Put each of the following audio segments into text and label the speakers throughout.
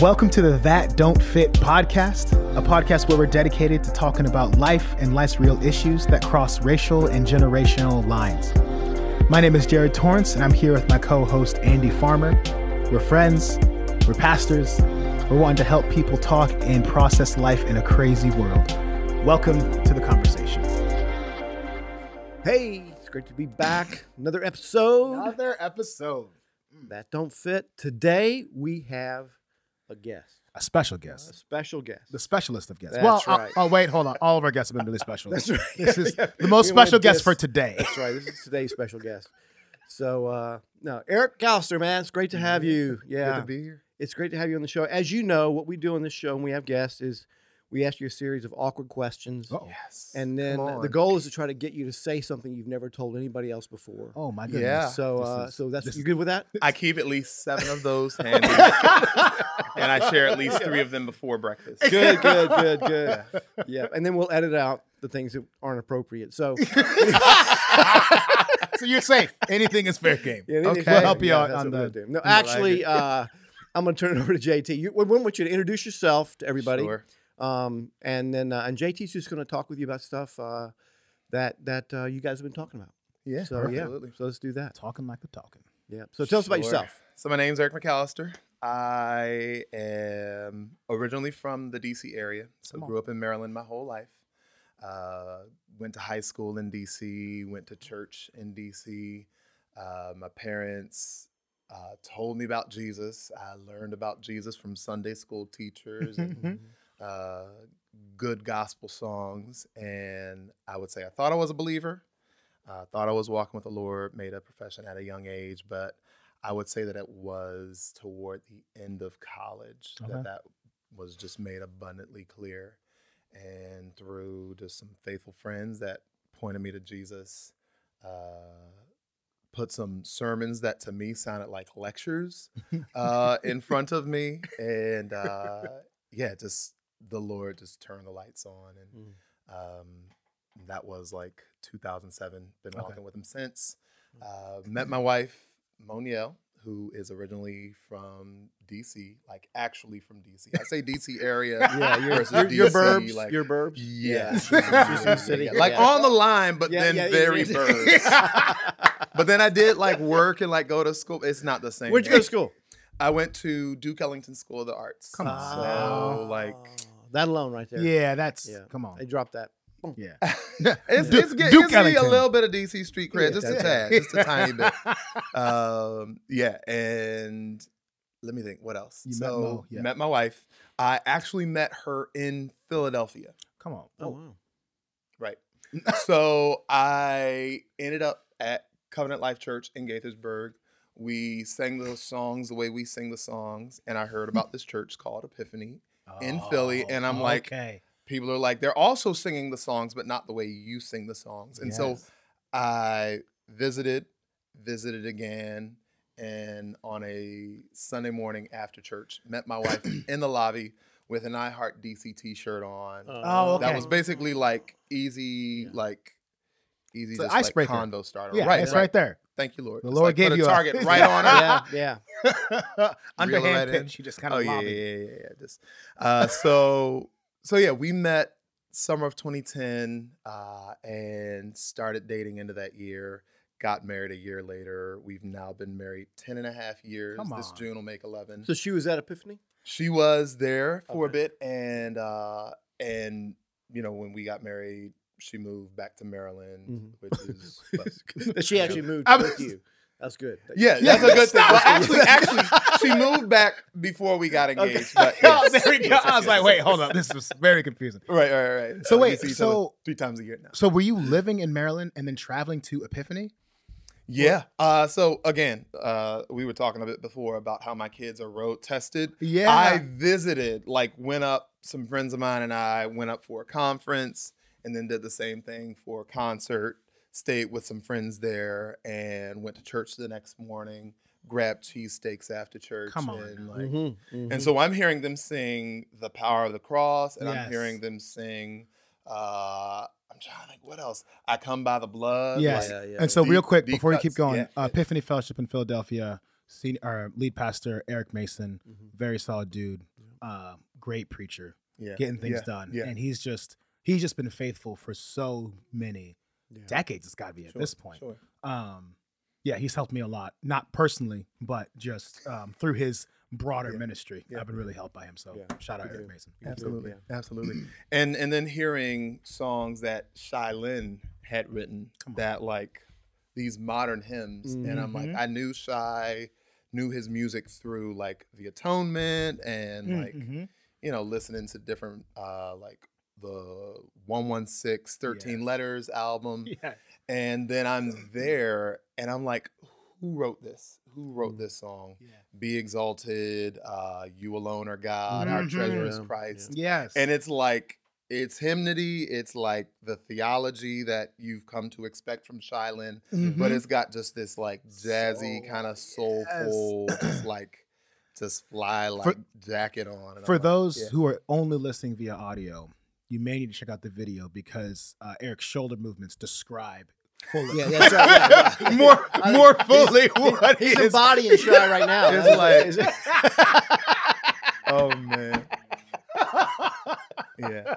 Speaker 1: Welcome to the That Don't Fit podcast, a podcast where we're dedicated to talking about life and life's real issues that cross racial and generational lines. My name is Jared Torrance, and I'm here with my co host, Andy Farmer. We're friends, we're pastors, we're wanting to help people talk and process life in a crazy world. Welcome to the conversation.
Speaker 2: Hey, it's great to be back. Another episode
Speaker 1: Another episode.
Speaker 2: that don't fit. Today we have a guest,
Speaker 1: A special guest.
Speaker 2: a special guest.
Speaker 1: The specialist of guests.
Speaker 2: That's
Speaker 1: well, uh,
Speaker 2: right.
Speaker 1: oh, wait, hold on. All of our guests have been really special.
Speaker 2: That's right.
Speaker 1: This is
Speaker 2: Yeah.
Speaker 1: the most
Speaker 2: We
Speaker 1: special guest
Speaker 2: diss-
Speaker 1: for today.
Speaker 2: That's right. This is today's special guest. So, uh, no, Eric Callister, man, it's great to have you. Yeah,
Speaker 3: Good to be here.
Speaker 2: it's great to have you on the show. As you know, what we do on this show when we have guests is we ask you a series of awkward questions,
Speaker 1: Oh,
Speaker 3: Yes.
Speaker 2: and then
Speaker 3: Come
Speaker 2: the goal is to try to get you to say something you've never told anybody else before.
Speaker 1: oh my goodness.
Speaker 3: Yeah.
Speaker 2: So, uh,
Speaker 1: is-
Speaker 2: so that's you good with that?
Speaker 3: I keep at least seven of those handy, and I share at least three of them before breakfast.
Speaker 2: Good, good, good, good. Yeah, and then we'll edit out the things that aren't appropriate. So,
Speaker 1: so you're safe. Anything is fair game.
Speaker 2: yeah,
Speaker 1: okay. We'll help you
Speaker 2: yeah,
Speaker 1: out
Speaker 2: that's
Speaker 1: on
Speaker 2: what we'll
Speaker 1: the.
Speaker 2: do. No, actually, uh, I'm going to turn it over to JT. You, we want you to introduce yourself to everybody,
Speaker 3: Sure.
Speaker 2: Um, and then uh, and JT's just going to talk with you about stuff uh, that that uh, you guys have been talking about.
Speaker 3: Yeah,
Speaker 2: So yeah,
Speaker 3: absolutely.
Speaker 2: so let's do that.
Speaker 1: talking like the talking.
Speaker 2: Yeah. So tell us about yourself.
Speaker 3: So my name's Eric McAllister. I am originally from the DC area, so grew up in Maryland my whole life. Uh, went to high school in DC, went to church in DC. Uh, my parents uh, told me about Jesus. I learned about Jesus from Sunday school teachers and
Speaker 1: Mhm.
Speaker 3: Uh, good gospel songs. And I would say I thought I was a believer. I thought I was walking with the Lord, made a profession at a young age, but I would say that it was toward the end of college
Speaker 1: Okay.
Speaker 3: that that was just made abundantly clear. And through just some faithful friends that pointed me to Jesus, uh, put some sermons that to me sounded like lectures uh, in front of me. And uh, yeah, just the Lord just turned the lights on. And um, that was like 2007. Been
Speaker 1: Okay.
Speaker 3: walking with him since. Uh, met my wife, Monielle, who is originally from DC, like actually from DC. I say DC area.
Speaker 2: Yeah, you're, you're, you're burbs.
Speaker 3: like-
Speaker 2: you're burbs.
Speaker 3: Yeah,
Speaker 2: she's from- she's city.
Speaker 3: Yeah, like
Speaker 2: Yeah.
Speaker 3: on the line, but
Speaker 2: Yeah,
Speaker 3: then
Speaker 2: yeah,
Speaker 3: very
Speaker 2: yeah.
Speaker 3: burbs. but then I did like work and like go to school. It's not the same.
Speaker 2: Where'd you go to school?
Speaker 3: I went to Duke Ellington School of the Arts.
Speaker 1: Come on.
Speaker 3: So like
Speaker 2: that alone right there.
Speaker 1: Yeah, that's.
Speaker 2: Yeah.
Speaker 1: Come on.
Speaker 2: They dropped that.
Speaker 1: Yeah.
Speaker 3: it's,
Speaker 1: Duke-
Speaker 3: it's, get,
Speaker 1: Duke
Speaker 3: it's getting a little bit of DC street cred,
Speaker 2: Yeah,
Speaker 3: just a
Speaker 2: that's
Speaker 3: tad, just a tiny bit. Um, yeah, and let me think, what else?
Speaker 1: You met
Speaker 3: so
Speaker 1: Mo, yeah.
Speaker 3: met my wife. I actually met her in Philadelphia.
Speaker 1: Come on.
Speaker 2: Oh wow.
Speaker 3: Right. so I ended up at Covenant Life Church in Gaithersburg. We sang those songs the way we sing the songs, and I heard about this church called Epiphany. In Philly, oh, and I'm like- People are like, they're also singing the songs, but not the way you sing the songs. And so I visited, visited again, and on a Sunday morning after church, met my wife in the lobby with an I Heart DC T-shirt on.
Speaker 1: Oh, okay.
Speaker 3: That was basically like easy,
Speaker 2: Yeah.
Speaker 3: like easy,
Speaker 1: It's an
Speaker 3: just like
Speaker 1: icebreaker.
Speaker 3: convo starter.
Speaker 1: yeah,
Speaker 3: right,
Speaker 1: it's
Speaker 3: right.
Speaker 1: right there.
Speaker 3: Thank you, Lord.
Speaker 1: The
Speaker 3: It's
Speaker 1: Lord
Speaker 3: like
Speaker 1: gave
Speaker 3: put
Speaker 1: you
Speaker 3: a
Speaker 1: a-
Speaker 3: target right on it.
Speaker 2: yeah, yeah.
Speaker 1: Underhand
Speaker 3: right
Speaker 1: pitch. You just kind
Speaker 3: Oh
Speaker 1: of
Speaker 3: yeah, yeah, yeah, yeah. Just uh, so so yeah, we met summer of 2010 uh, and started dating into that year. Got married a year later. We've now been married 10 and a half years.
Speaker 1: Come
Speaker 3: This. June will make 11.
Speaker 2: So she was at Epiphany.
Speaker 3: she was there for
Speaker 2: Okay.
Speaker 3: a bit, and uh, and you know when we got married, she moved back to Maryland,
Speaker 2: Mhm.
Speaker 3: which is
Speaker 2: But she actually moved
Speaker 1: I
Speaker 2: with you. That's good.
Speaker 3: yeah,
Speaker 1: Yeah,
Speaker 3: that's a good thing. Well, actually, actually, she moved back before we got engaged. But
Speaker 1: Oh, there we go.
Speaker 3: yes,
Speaker 1: I was like, wait, hold on. This was very confusing.
Speaker 3: Right, right, right.
Speaker 1: So
Speaker 3: Uh,
Speaker 1: wait,
Speaker 3: we see each other
Speaker 1: so-
Speaker 3: three times a year now.
Speaker 1: So were you living in Maryland and then traveling to Epiphany?
Speaker 3: Yeah. Uh, so again, uh, we were talking a bit before about how my kids are road tested.
Speaker 1: Yeah.
Speaker 3: I visited, like, went up. Some friends of mine and I went up for a conference, and then did the same thing for a concert. Stayed with some friends there, and went to church the next morning. Grabbed cheesesteaks after church.
Speaker 1: Come on
Speaker 3: and,
Speaker 1: now.
Speaker 3: like,
Speaker 2: Mhm, mhm.
Speaker 3: And so I'm hearing them sing "The Power of the Cross," and
Speaker 1: Yes.
Speaker 3: I'm hearing them sing. Uh, I'm trying to think what else. I come by the blood.
Speaker 1: Yes.
Speaker 3: like-
Speaker 2: Yeah, yeah,
Speaker 1: and so,
Speaker 3: Deep-
Speaker 1: real quick,
Speaker 3: deep
Speaker 1: before you keep going,
Speaker 3: yeah.
Speaker 1: uh, Epiphany Fellowship in Philadelphia, senior, our lead pastor Eric Mason,
Speaker 2: Mhm.
Speaker 1: very solid dude, uh, great preacher,
Speaker 3: Yeah.
Speaker 1: getting things
Speaker 3: yeah,
Speaker 1: done,
Speaker 3: Yeah.
Speaker 1: and he's just he's just been faithful for so many
Speaker 2: Yeah.
Speaker 1: decades. It's got to be at
Speaker 3: Sure,
Speaker 1: this point.
Speaker 3: Sure.
Speaker 1: Um, yeah, he's helped me a lot, not personally, but just um, through his broader
Speaker 3: Yeah.
Speaker 1: ministry.
Speaker 3: Yeah.
Speaker 1: I've been really helped by him. So
Speaker 2: Yeah.
Speaker 1: shout out
Speaker 2: Good
Speaker 1: Eric. Mason.
Speaker 3: Absolutely,
Speaker 2: yeah.
Speaker 3: absolutely. And and then hearing songs that Shai Linne had written
Speaker 1: Come
Speaker 3: that like these modern hymns, and I'm like,
Speaker 1: Mhm.
Speaker 3: I knew Shai, knew his music through like the Atonement and like
Speaker 1: Mhm.
Speaker 3: you know listening to different uh like the 116 13
Speaker 1: Yes.
Speaker 3: letters album
Speaker 1: yeah,
Speaker 3: and then i'm there and i'm like who wrote this who wrote
Speaker 2: Mm.
Speaker 3: this song
Speaker 1: yeah.
Speaker 3: be exalted uh you alone are god our
Speaker 1: Mhm.
Speaker 3: treasure is
Speaker 2: Yeah,
Speaker 3: christ
Speaker 1: yes,
Speaker 3: and it's like it's hymnody it's like the theology that you've come to expect from Shai Linne, but
Speaker 1: Mhm.
Speaker 3: it's got just this like jazzy
Speaker 1: Soul,
Speaker 3: kind of soulful just like just fly like jacket on and
Speaker 1: For
Speaker 3: I'm like,
Speaker 1: those
Speaker 3: yeah.
Speaker 1: who are only listening via audio, you may need to check out the video because uh, Eric's shoulder movements describe fully.
Speaker 2: Yeah, that's right. Yeah, yeah.
Speaker 1: more
Speaker 2: I-
Speaker 1: more
Speaker 2: he's-
Speaker 1: fully what he
Speaker 2: He's
Speaker 1: is.
Speaker 2: embodying Shai right now.
Speaker 3: It's like-
Speaker 2: it's-
Speaker 3: oh man yeah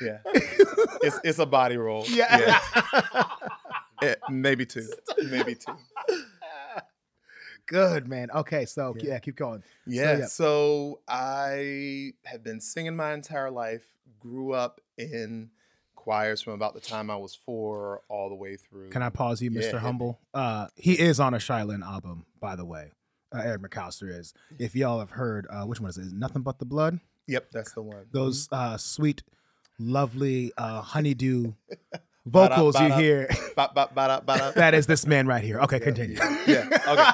Speaker 3: yeah it's it's a body roll
Speaker 1: yeah.
Speaker 3: Eh, maybe two maybe two
Speaker 1: Good man. Okay, so
Speaker 3: Yeah.
Speaker 1: yeah, keep going.
Speaker 3: Yeah,
Speaker 1: yeah.
Speaker 3: so I have been singing my entire life. Grew up in choirs from about the time I was four all the way through.
Speaker 1: Can I pause you, Mr.
Speaker 3: me.
Speaker 1: Humble? Uh, he is on a Shai Linne album, by the way. Uh, Eric McAllister is. If y'all have heard, uh, which one is it? Is it Nothing but the blood.
Speaker 3: Yep, that's the one.
Speaker 1: Those uh, sweet, lovely uh, honeydew vocals you hear.
Speaker 3: Ba- ba- ba-da, ba-da.
Speaker 1: that is this man right here. Okay, continue.
Speaker 3: Yeah, okay.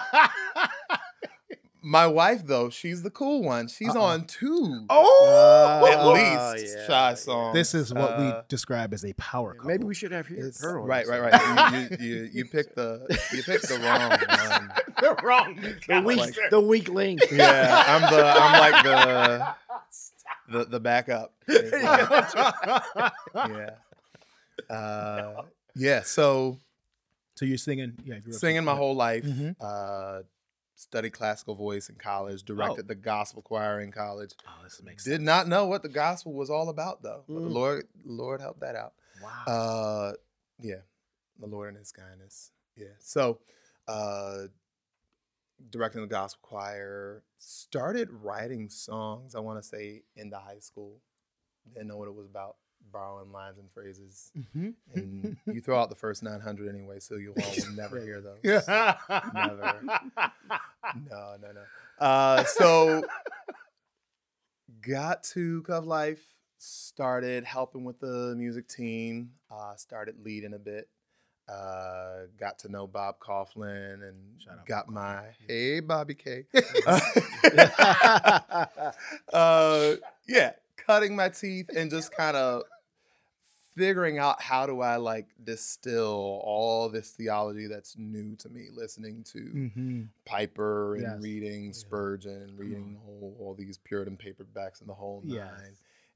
Speaker 3: My wife, though, she's the cool one. She's
Speaker 1: Uh-oh.
Speaker 3: on two,
Speaker 1: oh,
Speaker 3: at
Speaker 2: Oh,
Speaker 3: least
Speaker 2: yeah,
Speaker 3: Shai
Speaker 2: yeah.
Speaker 3: songs.
Speaker 1: this is what
Speaker 3: Uh,
Speaker 1: we describe as a power couple.
Speaker 2: Maybe we should have here,
Speaker 3: it's-
Speaker 2: her
Speaker 3: right, right, right. You, you, you, you picked the you picked the wrong one.
Speaker 1: They're wrong.
Speaker 2: The weak, the weak link.
Speaker 3: Yeah, I'm the I'm like the the the backup. Like- yeah. Uh, yeah. So
Speaker 1: So you're singing, yeah, you grew up
Speaker 3: singing my whole life.
Speaker 1: Mhm.
Speaker 3: Uh, studied classical voice in college. Directed the gospel choir in college.
Speaker 1: Oh, this makes
Speaker 3: Did
Speaker 1: sense.
Speaker 3: not know what the gospel was all about though. But the
Speaker 2: Mm.
Speaker 3: Lord Lord helped that out.
Speaker 1: Wow.
Speaker 3: Uh, yeah, the Lord and His kindness. Yeah. So, uh, directing the gospel choir, started writing songs. I want to say in the high school. Didn't know what it was about. Borrowing lines and phrases,
Speaker 1: Mhm.
Speaker 3: and you throw out the first nine hundred anyway, so you all will never hear those.
Speaker 1: Never.
Speaker 3: No, no, no. Uh, so got to Cove Life, started helping with the music team, uh, started leading a bit. Uh, got to know Bob Kauflin and
Speaker 1: Shout
Speaker 3: got my hey Bobby K. uh, yeah, cutting my teeth and just kind of figuring out how do I like distill all this theology that's new to me, listening to
Speaker 1: hmm
Speaker 3: Piper and
Speaker 1: Yes.
Speaker 3: reading Spurgeon and reading all, all these Puritan paperbacks and the whole nine,
Speaker 1: Yes.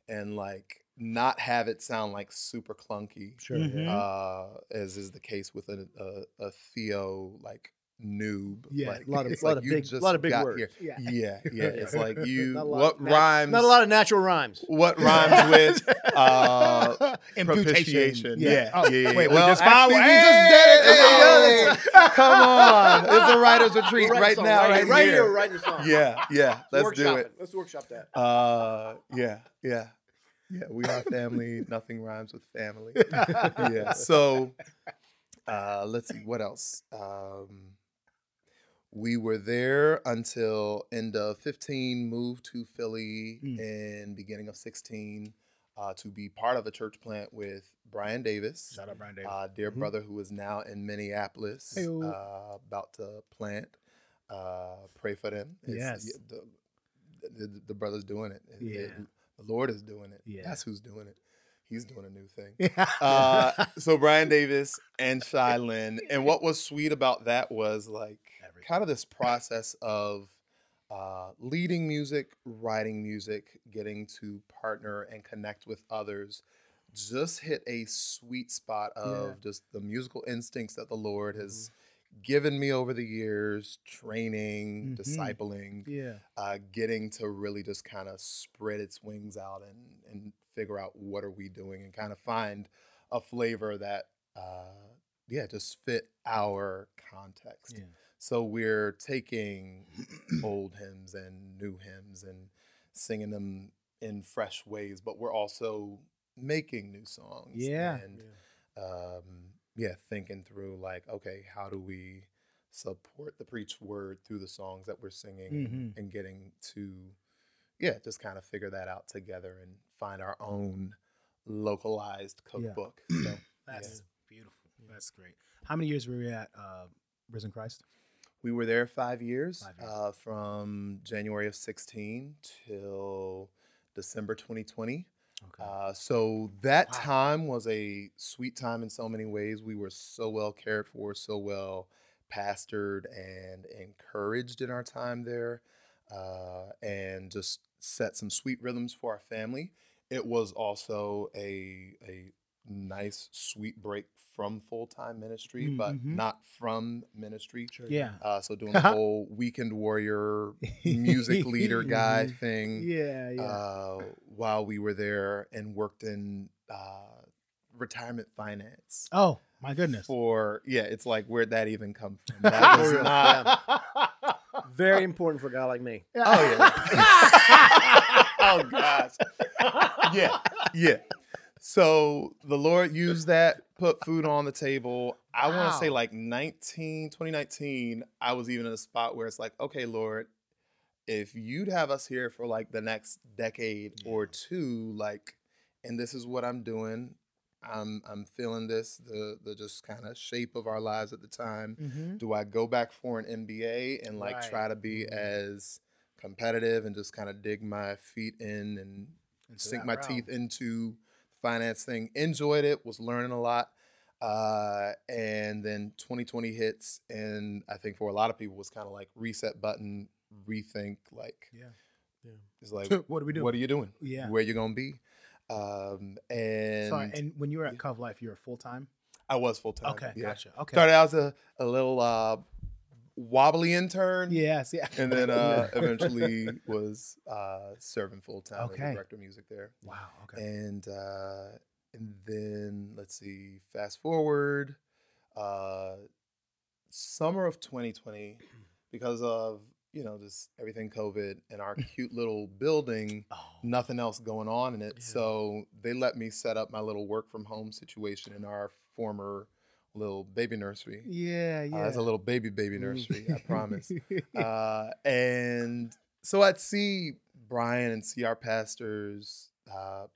Speaker 3: and like not have it sound like super clunky,
Speaker 2: Sure.
Speaker 1: Mhm.
Speaker 3: Uh, as is the case with a, a, a Theo like noob.
Speaker 1: Yeah,
Speaker 3: like,
Speaker 2: a lot of-
Speaker 3: it's
Speaker 2: lot
Speaker 3: like
Speaker 2: of big-
Speaker 3: just
Speaker 2: lot of big words.
Speaker 3: here.
Speaker 1: Yeah.
Speaker 3: Yeah, yeah. It's like you
Speaker 2: a
Speaker 3: what rhymes
Speaker 2: Not a lot of natural rhymes.
Speaker 3: what rhymes with uh
Speaker 1: Imputation.
Speaker 3: propitiation. Yeah.
Speaker 1: Oh,
Speaker 3: yeah, yeah.
Speaker 1: Wait,
Speaker 3: Well,
Speaker 1: we just
Speaker 3: actually, we just did it.
Speaker 1: Hey!
Speaker 3: Hey, Come on. It's a writer's retreat
Speaker 2: We'll
Speaker 3: right
Speaker 2: song
Speaker 3: now, right,
Speaker 2: here. right here.
Speaker 3: here.
Speaker 2: writing a song.
Speaker 3: Yeah, yeah. Let's do
Speaker 2: Workshop
Speaker 3: it.
Speaker 2: Let's workshop that.
Speaker 3: Uh yeah, yeah. Yeah, we are family. Nothing rhymes with family. yeah. So uh let's see what else. Um we were there until end of 15, moved to Philly
Speaker 1: Mm.
Speaker 3: in beginning of 16 uh, to be part of a church plant with Brian Davis,
Speaker 1: Shout out Brian Davis.
Speaker 3: uh, dear
Speaker 2: Mhm.
Speaker 3: brother who is now in Minneapolis, uh, about to plant. Uh, pray for them.
Speaker 1: Yes.
Speaker 3: yeah, the, the, the brother's doing it.
Speaker 1: Yeah.
Speaker 3: the Lord is doing it.
Speaker 1: Yeah.
Speaker 3: That's who's doing it. He's doing a new thing.
Speaker 1: yeah.
Speaker 3: Uh, so Brian Davis and Shai Linne. And what was sweet about that was like. Kind of this process of uh, leading music, writing music, getting to partner and connect with others. Just hit a sweet spot of
Speaker 1: Yeah.
Speaker 3: just the musical instincts that the Lord has given me over the years, training,
Speaker 1: Mhm.
Speaker 3: discipling,
Speaker 1: Yeah.
Speaker 3: uh, getting to really just kind of spread its wings out and and figure out what are we doing and kind of find a flavor that uh, yeah just fit our context.
Speaker 1: Yeah.
Speaker 3: So we're taking old hymns and new hymns and singing them in fresh ways, but we're also making new songs.
Speaker 1: Yeah.
Speaker 3: And um, yeah, thinking through like, okay, how do we support the preached word through the songs that we're singing
Speaker 1: Mhm.
Speaker 3: and, and getting to, yeah, just kind of figure that out together and find our own localized cookbook. So,
Speaker 1: That's beautiful. That's great. How many years were we at uh, Risen Christ?
Speaker 3: We were there five years,
Speaker 1: Five years.
Speaker 3: Uh, from January of 16 till December 2020.
Speaker 1: Okay.
Speaker 3: Uh, so that
Speaker 1: Wow.
Speaker 3: time was a sweet time in so many ways. We were so well cared for, so well pastored and encouraged in our time there, uh, and just set some sweet rhythms for our family. It was also a a nice, sweet break from full time ministry, but
Speaker 1: Mhm.
Speaker 3: not from ministry.
Speaker 1: yeah.
Speaker 3: Uh, so doing the whole weekend warrior music leader guy
Speaker 1: Mhm.
Speaker 3: thing
Speaker 1: Yeah. Yeah.
Speaker 3: uh, while we were there and worked in uh, retirement finance.
Speaker 1: oh my goodness.
Speaker 3: For yeah, it's like where'd that even come from? That was not.
Speaker 2: Very important for a guy like me.
Speaker 3: Oh yeah. oh gosh. Yeah, yeah. So the Lord used that, put food on the table. I want to say like 19, 2019, I was even in a spot where it's like, okay, Lord, if you'd have us here for like the next decade or two, like, and this is what I'm doing. I'm I'm feeling this, the the just kind of shape of our lives at the time
Speaker 1: Mhm.
Speaker 3: do I go back for an MBA and like
Speaker 1: Right.
Speaker 3: try to be
Speaker 1: Mhm.
Speaker 3: as competitive and just kind of dig my feet in and
Speaker 1: Into
Speaker 3: sink my
Speaker 1: realm.
Speaker 3: teeth into finance thing? Enjoyed it, was learning a lot. Uh, and then 2020 hits, and I think for a lot of people was kind of like reset button, rethink. Like,
Speaker 1: Yeah. Yeah.
Speaker 3: it's like,
Speaker 1: what are we doing?
Speaker 3: what are you doing?
Speaker 1: Yeah.
Speaker 3: Where you gonna be? Um, and,
Speaker 1: Sorry. And when you were at
Speaker 3: yeah.
Speaker 1: Cove Life, you were full time.
Speaker 3: I was full time.
Speaker 1: Okay.
Speaker 3: yeah.
Speaker 1: Gotcha. Okay.
Speaker 3: Started out as a, a little uh, wobbly intern.
Speaker 1: Yes. Yeah.
Speaker 3: and then uh, eventually was uh, serving full time as
Speaker 1: Okay.
Speaker 3: a director of music there.
Speaker 1: wow. Okay.
Speaker 3: And uh, and then let's see, fast forward, uh, summer of 2020, because of you know just everything COVID and our cute little building,
Speaker 1: oh.
Speaker 3: nothing else going on in it.
Speaker 2: Yeah.
Speaker 3: So they let me set up my little work from home situation in our former little baby nursery.
Speaker 1: Yeah.
Speaker 3: Uh,
Speaker 1: Yeah.
Speaker 3: it's a little baby baby
Speaker 1: Mm.
Speaker 3: nursery, I promise uh, and so I'd see Brian and see our pastors uh,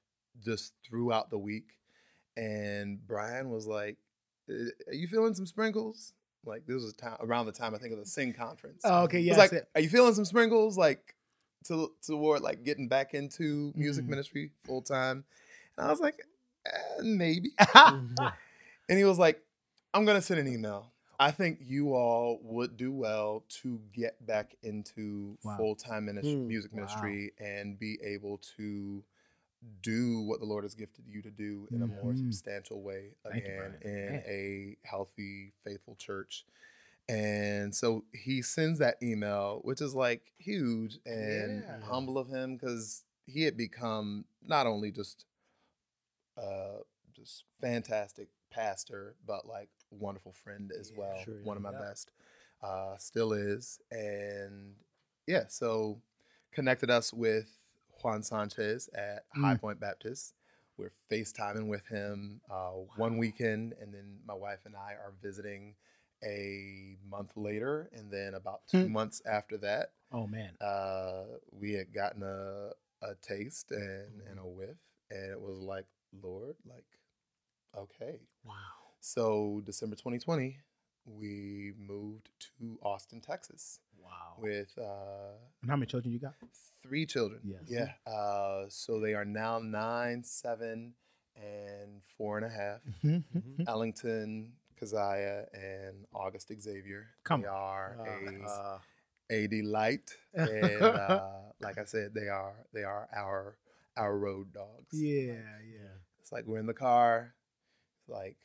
Speaker 3: just throughout the week, and Brian was like, "Uh, "Are you feeling some sprinkles?" Like this was time, around the time I think of the Sing conference.
Speaker 1: oh, okay.
Speaker 3: Was like, "Are you feeling some sprinkles?" Like to toward like getting back into music
Speaker 1: Mhm.
Speaker 3: ministry full time, and I was like, eh, "Maybe." And he was like, I'm going to send an email. I think you all would do well to get back into
Speaker 1: Wow.
Speaker 3: full time ministry,
Speaker 2: Mm,
Speaker 3: music
Speaker 1: wow.
Speaker 3: ministry and be able to do what the Lord has gifted you to do in a more
Speaker 1: Mhm.
Speaker 3: substantial way
Speaker 1: Thank you,
Speaker 3: again in
Speaker 1: Man.
Speaker 3: a healthy, faithful church. And so he sends that email, which is like huge and
Speaker 1: Yeah.
Speaker 3: humble of him because he had become not only just uh just fantastic pastor, but like wonderful friend as
Speaker 1: Yeah,
Speaker 3: well.
Speaker 2: sure,
Speaker 3: One of my
Speaker 1: yeah.
Speaker 3: best. Uh still is. And yeah, so connected us with Juan Sanchez at High
Speaker 1: Mm.
Speaker 3: Pointe Baptist. We're FaceTiming with him uh, one weekend, and then my wife and I are visiting a month later, and then about two
Speaker 1: Hmm.
Speaker 3: months after that,
Speaker 1: Oh man.
Speaker 3: uh, we had gotten a, a taste and, and a whiff, and it was like, Lord, like, okay.
Speaker 1: Wow.
Speaker 3: So December 2020, we moved to Austin, Texas,
Speaker 1: Wow.
Speaker 3: with uh,
Speaker 1: And how many children you got?
Speaker 3: three children.
Speaker 1: Yes.
Speaker 3: Yeah. Uh, so they are now nine, seven, and four and a half.
Speaker 1: Mm-hmm.
Speaker 3: Ellington, Keziah, and August Xavier.
Speaker 1: Come
Speaker 3: they are
Speaker 2: Uh,
Speaker 3: a
Speaker 2: uh,
Speaker 3: a delight, and uh, like I said, they are they are our our road dogs.
Speaker 1: Yeah. Yeah.
Speaker 3: It's like we're in the car, it's like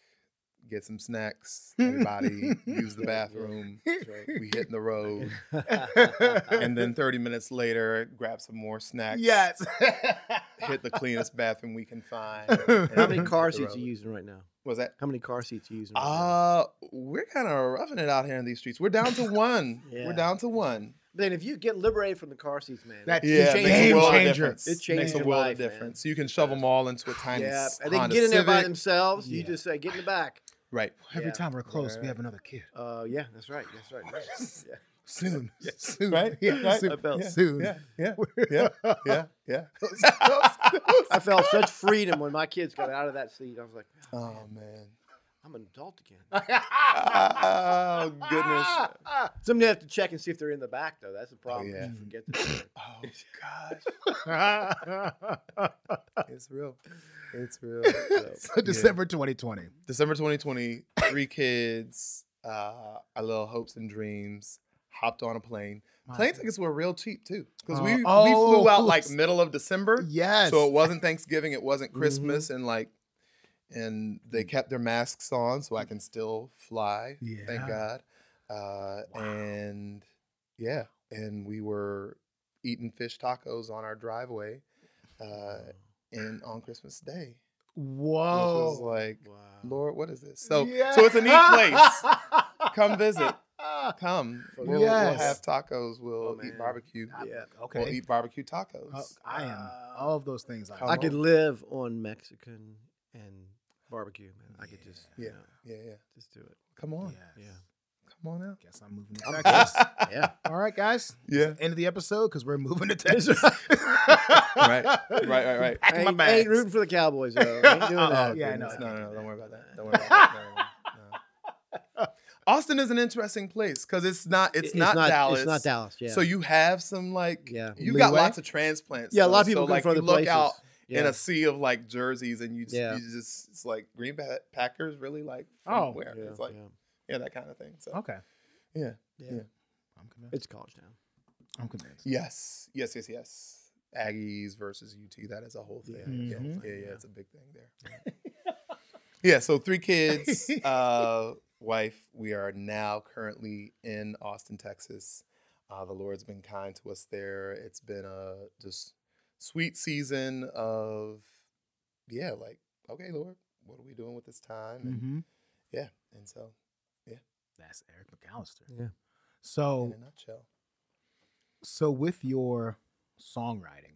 Speaker 3: get some snacks. Everybody use the bathroom. We hitting the road, and then 30 minutes later, grab some more snacks.
Speaker 1: yes.
Speaker 3: hit the cleanest bathroom we can find.
Speaker 2: How many car seats are you using right now?
Speaker 3: Was that?
Speaker 2: How many car seats are you using? Right now?
Speaker 3: Uh, we're kind of roughing it out here in these streets. We're down to one.
Speaker 2: Yeah.
Speaker 3: We're down to one.
Speaker 2: Then if you get liberated from the car seats, man,
Speaker 1: That-
Speaker 2: you
Speaker 3: Yeah,
Speaker 2: change
Speaker 3: makes
Speaker 1: game
Speaker 3: a world of
Speaker 1: changer.
Speaker 3: difference.
Speaker 2: It changes
Speaker 3: makes a world
Speaker 2: life,
Speaker 3: of difference. So you can shove them all into a tiny
Speaker 2: yeah,
Speaker 3: s-
Speaker 2: and they can
Speaker 3: Honda
Speaker 2: get in there by
Speaker 3: Civic.
Speaker 2: themselves. You just say, "Get in the back."
Speaker 3: Right.
Speaker 1: Every
Speaker 2: Yeah.
Speaker 1: time we're close, we have another kid.
Speaker 2: Uh, yeah, that's right. That's right. Yeah.
Speaker 1: Soon. Soon.
Speaker 3: Right?
Speaker 1: Yeah.
Speaker 3: Right?
Speaker 1: Soon.
Speaker 2: I felt-
Speaker 1: Soon.
Speaker 3: Yeah. Yeah. Yeah. Yeah. Yeah.
Speaker 2: I felt such freedom when my kids got out of that seat. I was like,
Speaker 3: oh man.
Speaker 2: I'm an adult again.
Speaker 3: Oh goodness.
Speaker 2: Somebody have to check and see if they're in the back, though. That's the problem.
Speaker 3: yeah.
Speaker 2: You forget that.
Speaker 3: Oh gosh. It's real. It's real. So,
Speaker 1: so
Speaker 3: yeah.
Speaker 1: December 2020.
Speaker 3: December 2020, three kids, uh, our little hopes and dreams, hopped on a plane. Plane tickets were real cheap too, because
Speaker 1: Uh,
Speaker 3: we we
Speaker 1: oh,
Speaker 3: flew out like middle of December,
Speaker 1: Yes.
Speaker 3: so it wasn't Thanksgiving, it wasn't. Christmas, and like, and they kept their masks on, so I can still fly.
Speaker 1: Yeah.
Speaker 3: Thank God. Uh, And yeah, and we were eating fish tacos on our driveway, uh, and on Christmas Day, which was
Speaker 1: Whoa.
Speaker 3: like.
Speaker 2: wow.
Speaker 3: Lord, what is this? So,
Speaker 1: Yeah.
Speaker 3: so it's a neat place. Come visit. Come. We'll, we'll have tacos. We'll
Speaker 2: Oh,
Speaker 3: eat barbecue.
Speaker 2: Yeah.
Speaker 1: Okay.
Speaker 3: We'll eat barbecue tacos.
Speaker 1: Oh, I am all of those things. I,
Speaker 2: I could live on Mexican and barbecue, man. I could just,
Speaker 3: yeah,
Speaker 2: you know,
Speaker 3: yeah, yeah.
Speaker 2: just do it.
Speaker 3: Come on.
Speaker 1: Yes.
Speaker 2: Yeah.
Speaker 3: Come on out.
Speaker 1: Guess I'm moving to Texas.
Speaker 2: Yeah.
Speaker 1: all right, guys.
Speaker 3: Yeah.
Speaker 1: End of the episode because we're moving to Texas.
Speaker 3: Right. Right, right, right.
Speaker 1: Packing my
Speaker 2: ain't,
Speaker 1: bags.
Speaker 2: ain't rooting for the Cowboys, though. Ain't doing
Speaker 1: Oh,
Speaker 2: that.
Speaker 1: yeah, I know.
Speaker 3: No, no, no. Don't worry about that. Don't worry about that. No, no, no. Austin is an interesting place because it's not it's,
Speaker 2: It's
Speaker 3: not, Dallas.
Speaker 2: It's not Dallas. Yeah.
Speaker 3: So you have some like
Speaker 2: Yeah.
Speaker 3: you got lots of transplants.
Speaker 2: yeah, a lot of people
Speaker 3: so, like
Speaker 2: for other
Speaker 3: you look
Speaker 2: places.
Speaker 3: out
Speaker 2: yeah.
Speaker 3: in a sea of like jerseys, and you just,
Speaker 2: Yeah.
Speaker 3: you just it's like Green Bay Packers really like oh. from
Speaker 1: Oh.
Speaker 3: where
Speaker 2: yeah,
Speaker 3: it's like
Speaker 2: yeah.
Speaker 3: yeah that kind of thing. So
Speaker 1: okay.
Speaker 3: yeah,
Speaker 2: Yeah.
Speaker 3: yeah.
Speaker 1: I'm convinced.
Speaker 2: It's college town.
Speaker 1: I'm convinced.
Speaker 3: yes, yes, yes, yes. Aggies versus UT. That is a whole thing.
Speaker 2: Yeah.
Speaker 3: Yeah,
Speaker 1: Mhm.
Speaker 3: yeah, yeah, It's a big thing there. yeah. So three kids, uh, wife. We are now currently in Austin, Texas. Uh, the Lord's been kind to us there. It's been a just sweet season of yeah, like okay, Lord, what are we doing with this time? And
Speaker 1: hmm
Speaker 3: yeah, and so
Speaker 1: That's Eric McAllister.
Speaker 2: Yeah.
Speaker 1: So,
Speaker 3: in a nutshell,
Speaker 1: so with your songwriting,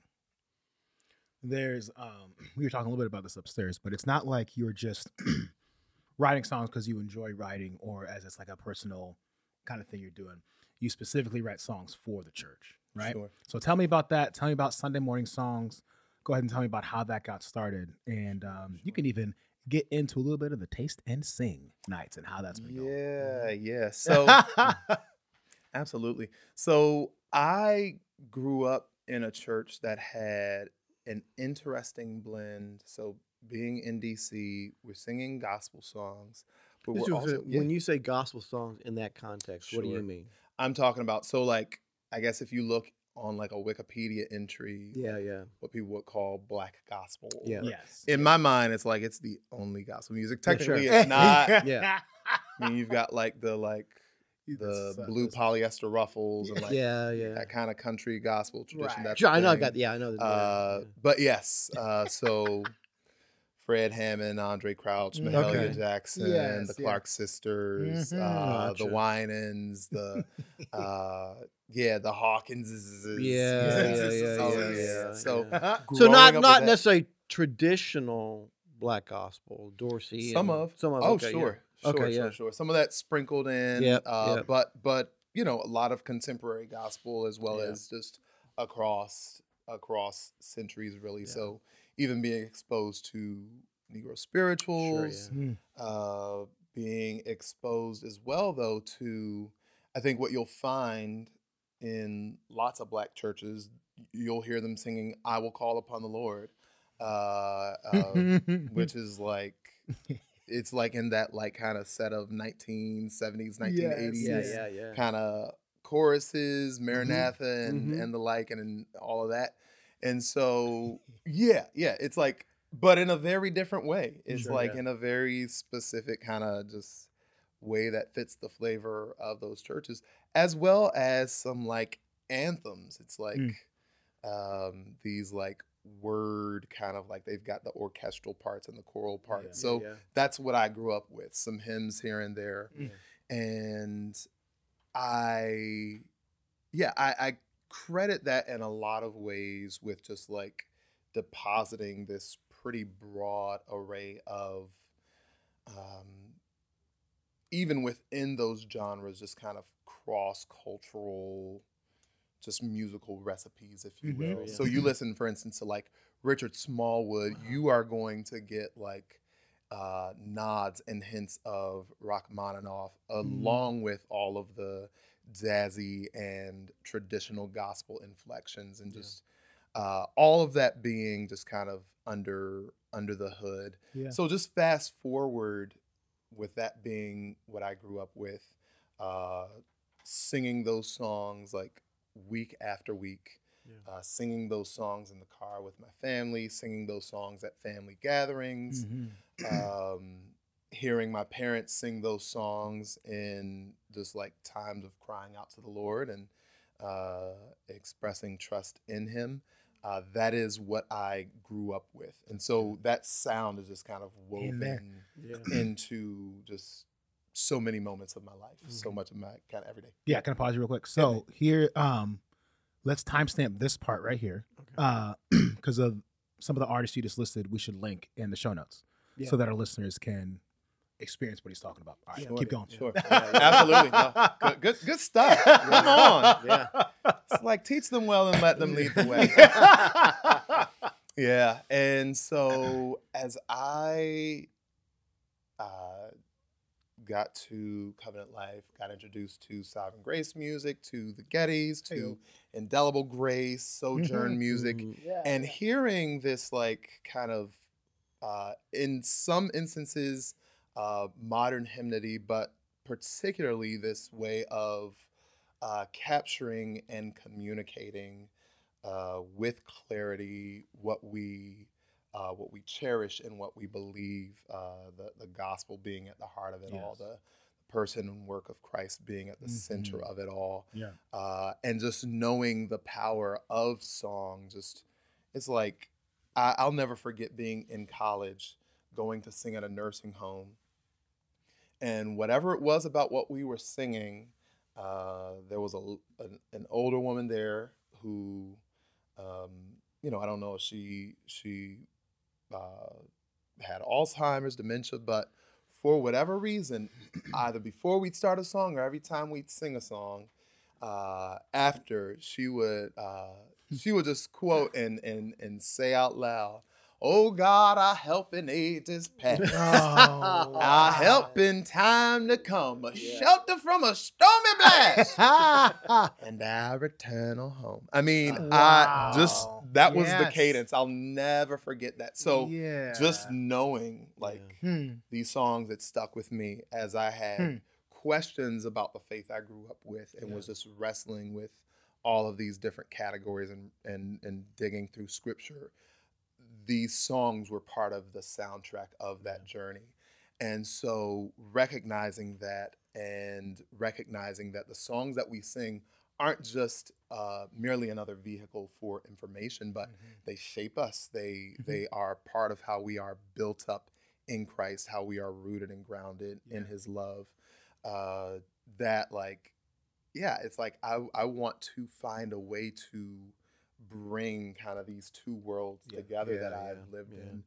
Speaker 1: there's um, we were talking a little bit about this upstairs, but it's not like you're just writing songs because you enjoy writing or as it's like a personal kind of thing you're doing. You specifically write songs for the church, right?
Speaker 3: Sure.
Speaker 1: So tell me about that. Tell me about Sunday morning songs. Go ahead and tell me about how that got started, and um, you can even get into a little bit of the taste and sing nights and how that's been going.
Speaker 3: Yeah, mm-hmm. yeah. So hmm, absolutely. So I grew up in a church that had an interesting blend. So being in DC, we're singing gospel songs, but we're
Speaker 2: is-
Speaker 3: also yeah,
Speaker 2: When you say gospel songs in that context, what do you mean?
Speaker 3: I'm talking about. So like, I guess if you look on like a Wikipedia entry,
Speaker 2: Yeah, yeah.
Speaker 3: what people would call black gospel.
Speaker 2: Yeah.
Speaker 1: yes.
Speaker 3: In my mind, it's like it's the only gospel music.
Speaker 2: Yeah, sure.
Speaker 3: Technically, it's not.
Speaker 2: Yeah.
Speaker 3: I mean, you've got like the like the blue polyester ruffles and like
Speaker 2: yeah, yeah.
Speaker 3: that kind of country gospel tradition.
Speaker 1: Right.
Speaker 3: That's
Speaker 2: Sure, I know. I got. Yeah, I know. The,
Speaker 3: Uh,
Speaker 2: yeah,
Speaker 3: but yes, uh, so Fred Hammond, Andraé Crouch,
Speaker 1: Mm,
Speaker 3: Mahalia
Speaker 1: okay.
Speaker 3: Jackson,
Speaker 1: Yes,
Speaker 3: the
Speaker 1: yeah.
Speaker 3: Clark sisters,
Speaker 1: Mhm.
Speaker 3: uh,
Speaker 2: Gotcha.
Speaker 3: the Winans, the uh, yeah, the Hawkinses.
Speaker 2: Yeah, yeah, yeah, yeah, yeah,
Speaker 3: So
Speaker 2: yeah. so not
Speaker 3: up with
Speaker 2: not
Speaker 3: that-
Speaker 2: necessarily traditional black gospel, Dorsey.
Speaker 3: some
Speaker 2: and-
Speaker 3: of
Speaker 2: some of.
Speaker 3: oh
Speaker 2: okay, yeah.
Speaker 3: sure sure
Speaker 2: Okay,
Speaker 3: sure
Speaker 2: yeah.
Speaker 3: sure some of that sprinkled in
Speaker 2: Yep,
Speaker 3: uh,
Speaker 2: yep.
Speaker 3: but but you know a lot of contemporary gospel as well
Speaker 2: Yeah.
Speaker 3: as just across across centuries really
Speaker 2: Yeah.
Speaker 3: so even being exposed to negro spirituals
Speaker 1: Mm.
Speaker 3: uh, being exposed as well though to i think what you'll find in lots of black churches you'll hear them singing i will call upon the lord uh, uh, which is like it's like in that like kind of set of 1970s 1980s
Speaker 2: Yeah, yeah, yeah.
Speaker 3: kind of choruses maranatha and
Speaker 2: Mhm.
Speaker 3: and the like and, and all of that and so yeah yeah it's like but in a very different way. It's
Speaker 2: Sure,
Speaker 3: like
Speaker 2: yeah.
Speaker 3: in a very specific kind of just way that fits the flavor of those churches, as well as some like anthems. It's like
Speaker 1: Mm.
Speaker 3: um, these like word kind of like they've got the orchestral parts and the choral parts.
Speaker 2: Yeah,
Speaker 3: so
Speaker 2: yeah.
Speaker 3: that's what I grew up with. Some hymns here and there,
Speaker 2: Mm.
Speaker 3: and I, yeah, I, I credit that in a lot of ways with just like depositing this pretty broad array of, um, even within those genres, just kind of cross cultural, just musical recipes, if you
Speaker 1: Mhm.
Speaker 3: will.
Speaker 2: Yeah.
Speaker 3: So you listen, for instance, to like Richard Smallwood,
Speaker 2: Uh-huh.
Speaker 3: you are going to get like uh, nods and hints of Rachmaninoff, along with all of the jazzy and traditional gospel inflections, and
Speaker 2: Yeah.
Speaker 3: just uh, all of that being just kind of under under the hood.
Speaker 1: Yeah.
Speaker 3: So just fast forward with that being what I grew up with, uh, singing those songs like week after week,
Speaker 2: Yeah.
Speaker 3: uh, singing those songs in the car with my family, singing those songs at family gatherings,
Speaker 1: Mhm.
Speaker 3: um, hearing my parents sing those songs in just like times of crying out to the Lord and uh, expressing trust in Him. Uh, that is what I grew up with. And so that sound is just kind of
Speaker 1: In
Speaker 3: woven
Speaker 2: Yeah.
Speaker 3: into just so many moments of my life, so
Speaker 2: Mhm.
Speaker 3: much of my kind of everyday.
Speaker 1: Yeah, can I pause you real quick? So here, um, let's timestamp this part right here,
Speaker 2: Okay.
Speaker 1: uh, because of some of the artists you just listed. We should link in the show notes
Speaker 2: Yeah.
Speaker 1: so that our listeners can experience what he's talking about. All right,
Speaker 3: Sure.
Speaker 1: keep going.
Speaker 3: Sure.
Speaker 2: Yeah, yeah.
Speaker 3: Absolutely. No. Good, good, good stuff. Come on.
Speaker 2: Yeah.
Speaker 3: It's like teach them well and let them lead the way. Yeah. And so as I uh, got to Covenant Life, got introduced to Sovereign Grace music, to the Gettys, to
Speaker 1: Hey-o.
Speaker 3: Indelible Grace, Sojourn
Speaker 1: Mhm.
Speaker 3: music,
Speaker 2: Mhm.
Speaker 1: Yeah.
Speaker 3: and hearing this like kind of uh, in some instances uh, modern hymnody but particularly this way of uh, capturing and communicating uh, with clarity what we uh, what we cherish and what we believe uh, the, the gospel being at the heart of it all
Speaker 1: Yes.
Speaker 3: the person and work of christ being at the center
Speaker 1: Mhm.
Speaker 3: of it all
Speaker 1: yeah.
Speaker 3: uh, and just knowing the power of song just it's like I, i'll never forget being in college going to sing at a nursing home and whatever it was about what we were singing uh, there was a, an, an older woman there who um, you know i don't know if she she uh, had alzheimer's dementia but for whatever reason either before we'd start a song or every time we'd sing a song uh, after she would uh, she would just quote and and and say out loud, "Oh God, I help in ages past,
Speaker 1: Oh,
Speaker 3: I help in time to come, a
Speaker 2: Yeah.
Speaker 3: shelter from a stormy blast, and our eternal home." I mean, I just that was the cadence. I'll never forget that. So
Speaker 1: yeah.
Speaker 3: just knowing like
Speaker 1: Hmm.
Speaker 3: these songs that stuck with me as I had
Speaker 1: Hmm.
Speaker 3: questions about the faith I grew up with and was just wrestling with all of these different categories and and and digging through scripture. These songs were part of the soundtrack of that journey. And so recognizing that and recognizing that the songs that we sing aren't just uh, merely another vehicle for information, but they shape us. They
Speaker 1: Mhm.
Speaker 3: they are part of how we are built up in Christ, how we are rooted and grounded in His love. Uh, that like, yeah, it's like I I want to find a way to bring kind of these two worlds
Speaker 2: Yeah.
Speaker 3: together that
Speaker 2: Yeah,
Speaker 3: I've
Speaker 2: yeah,
Speaker 3: lived in.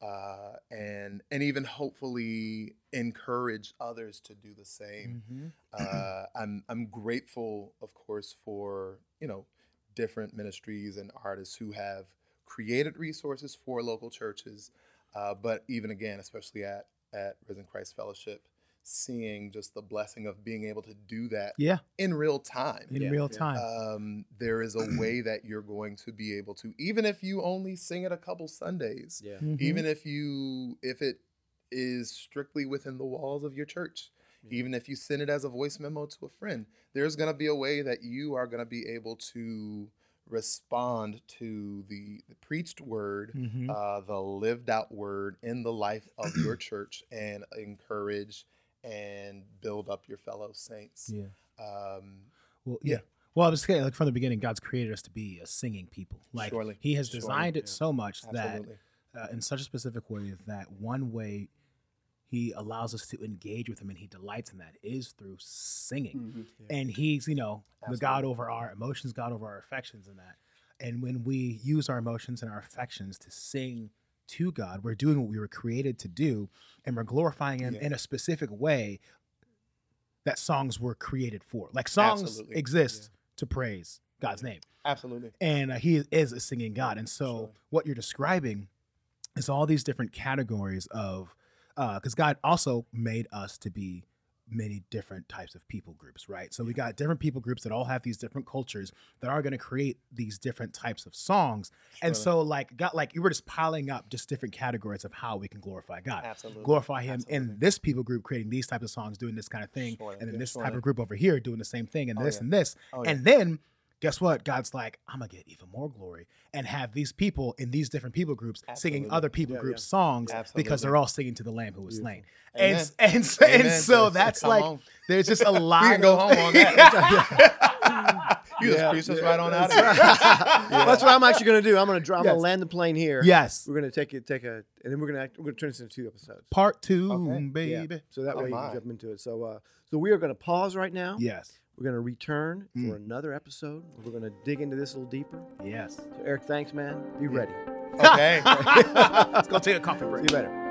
Speaker 3: Uh, and and even hopefully encourage others to do the same
Speaker 1: Mhm.
Speaker 3: uh, I'm I'm grateful, of course, for you know different ministries and artists who have created resources for local churches, uh, but even again, especially at at Risen Christ Fellowship, seeing just the blessing of being able to do that
Speaker 1: Yeah,
Speaker 3: in real time.
Speaker 1: in
Speaker 2: Yeah,
Speaker 1: real time.
Speaker 3: Um, there is a way that you're going to be able to, even if you only sing it a couple Sundays,
Speaker 2: Yeah.
Speaker 1: Mhm.
Speaker 3: even if you if it is strictly within the walls of your church
Speaker 2: Yeah.
Speaker 3: even if you send it as a voice memo to a friend there's going to be a way that you are going to be able to respond to the, the preached word,
Speaker 1: Mhm.
Speaker 3: uh, the lived out word in the life of your church, and encourage and build up your fellow saints.
Speaker 1: yeah.
Speaker 3: Um,
Speaker 1: Well,
Speaker 3: Yeah.
Speaker 1: yeah. Well, I was saying, like from the beginning, God's created us to be a singing people. Like
Speaker 3: Surely.
Speaker 1: He has
Speaker 3: Surely,
Speaker 1: designed it
Speaker 2: yeah.
Speaker 1: so much
Speaker 3: absolutely.
Speaker 1: that, uh, in such a specific way, that one way He allows us to engage with Him and He delights in that is through singing. And He's, you know, the God over our emotions, God over our affections, and that. And when we use our emotions and our affections to sing to God, we're doing what we were created to do, and we're glorifying Him
Speaker 3: Yeah.
Speaker 1: in a specific way that songs were created for. Like songs
Speaker 3: Absolutely.
Speaker 1: exist to praise God's name,
Speaker 3: Absolutely.
Speaker 1: and uh, He is a singing God. And so,
Speaker 3: Sure.
Speaker 1: what you're describing is all these different categories of, because God also made us to be many different types of people groups, right? So we got different people groups that all have these different cultures that are going to create these different types of songs. And so like got like you were just piling up just different categories of how we can glorify God.
Speaker 3: Absolutely.
Speaker 1: Glorify him
Speaker 3: Absolutely.
Speaker 1: in this people group creating these types of songs, doing this kind of thing,
Speaker 3: Surely.
Speaker 1: and then
Speaker 3: Yeah,
Speaker 1: this type of group over here doing the same thing, and
Speaker 3: Oh,
Speaker 1: this
Speaker 3: yeah.
Speaker 1: and this.
Speaker 3: Oh, yeah.
Speaker 1: And then guess what? God's like, I'm gonna get even more glory and have these people in these different people groups singing other people
Speaker 2: Yeah,
Speaker 1: groups
Speaker 2: yeah.
Speaker 1: songs because they're all singing to the Lamb who was slain.
Speaker 3: Amen.
Speaker 1: And and so, and
Speaker 3: Amen,
Speaker 1: so
Speaker 3: sis.
Speaker 1: that's
Speaker 3: Come
Speaker 1: like
Speaker 3: on.
Speaker 1: there's just a lot.
Speaker 3: We can go home on that. you just
Speaker 2: Yeah.
Speaker 3: preached us right on out of
Speaker 2: That's
Speaker 3: here.
Speaker 2: right. That's what I'm actually going to do. I'm going to drop. I'm going to land the plane here.
Speaker 1: yes,
Speaker 2: We're going to take it, take a, and then we're going to act, we're going to turn this into two episodes.
Speaker 1: part two,
Speaker 3: Okay.
Speaker 2: Yeah.
Speaker 1: baby.
Speaker 2: So that
Speaker 3: Oh,
Speaker 2: way you can jump into it. So, uh, so we are going to pause right now.
Speaker 1: Yes,
Speaker 2: We're going to return
Speaker 1: Mm.
Speaker 2: for another episode. We're going to dig into this a little deeper.
Speaker 1: yes.
Speaker 2: So, Eric, thanks, man. Be ready.
Speaker 3: Okay.
Speaker 1: Let's go take a coffee break.
Speaker 2: See you later.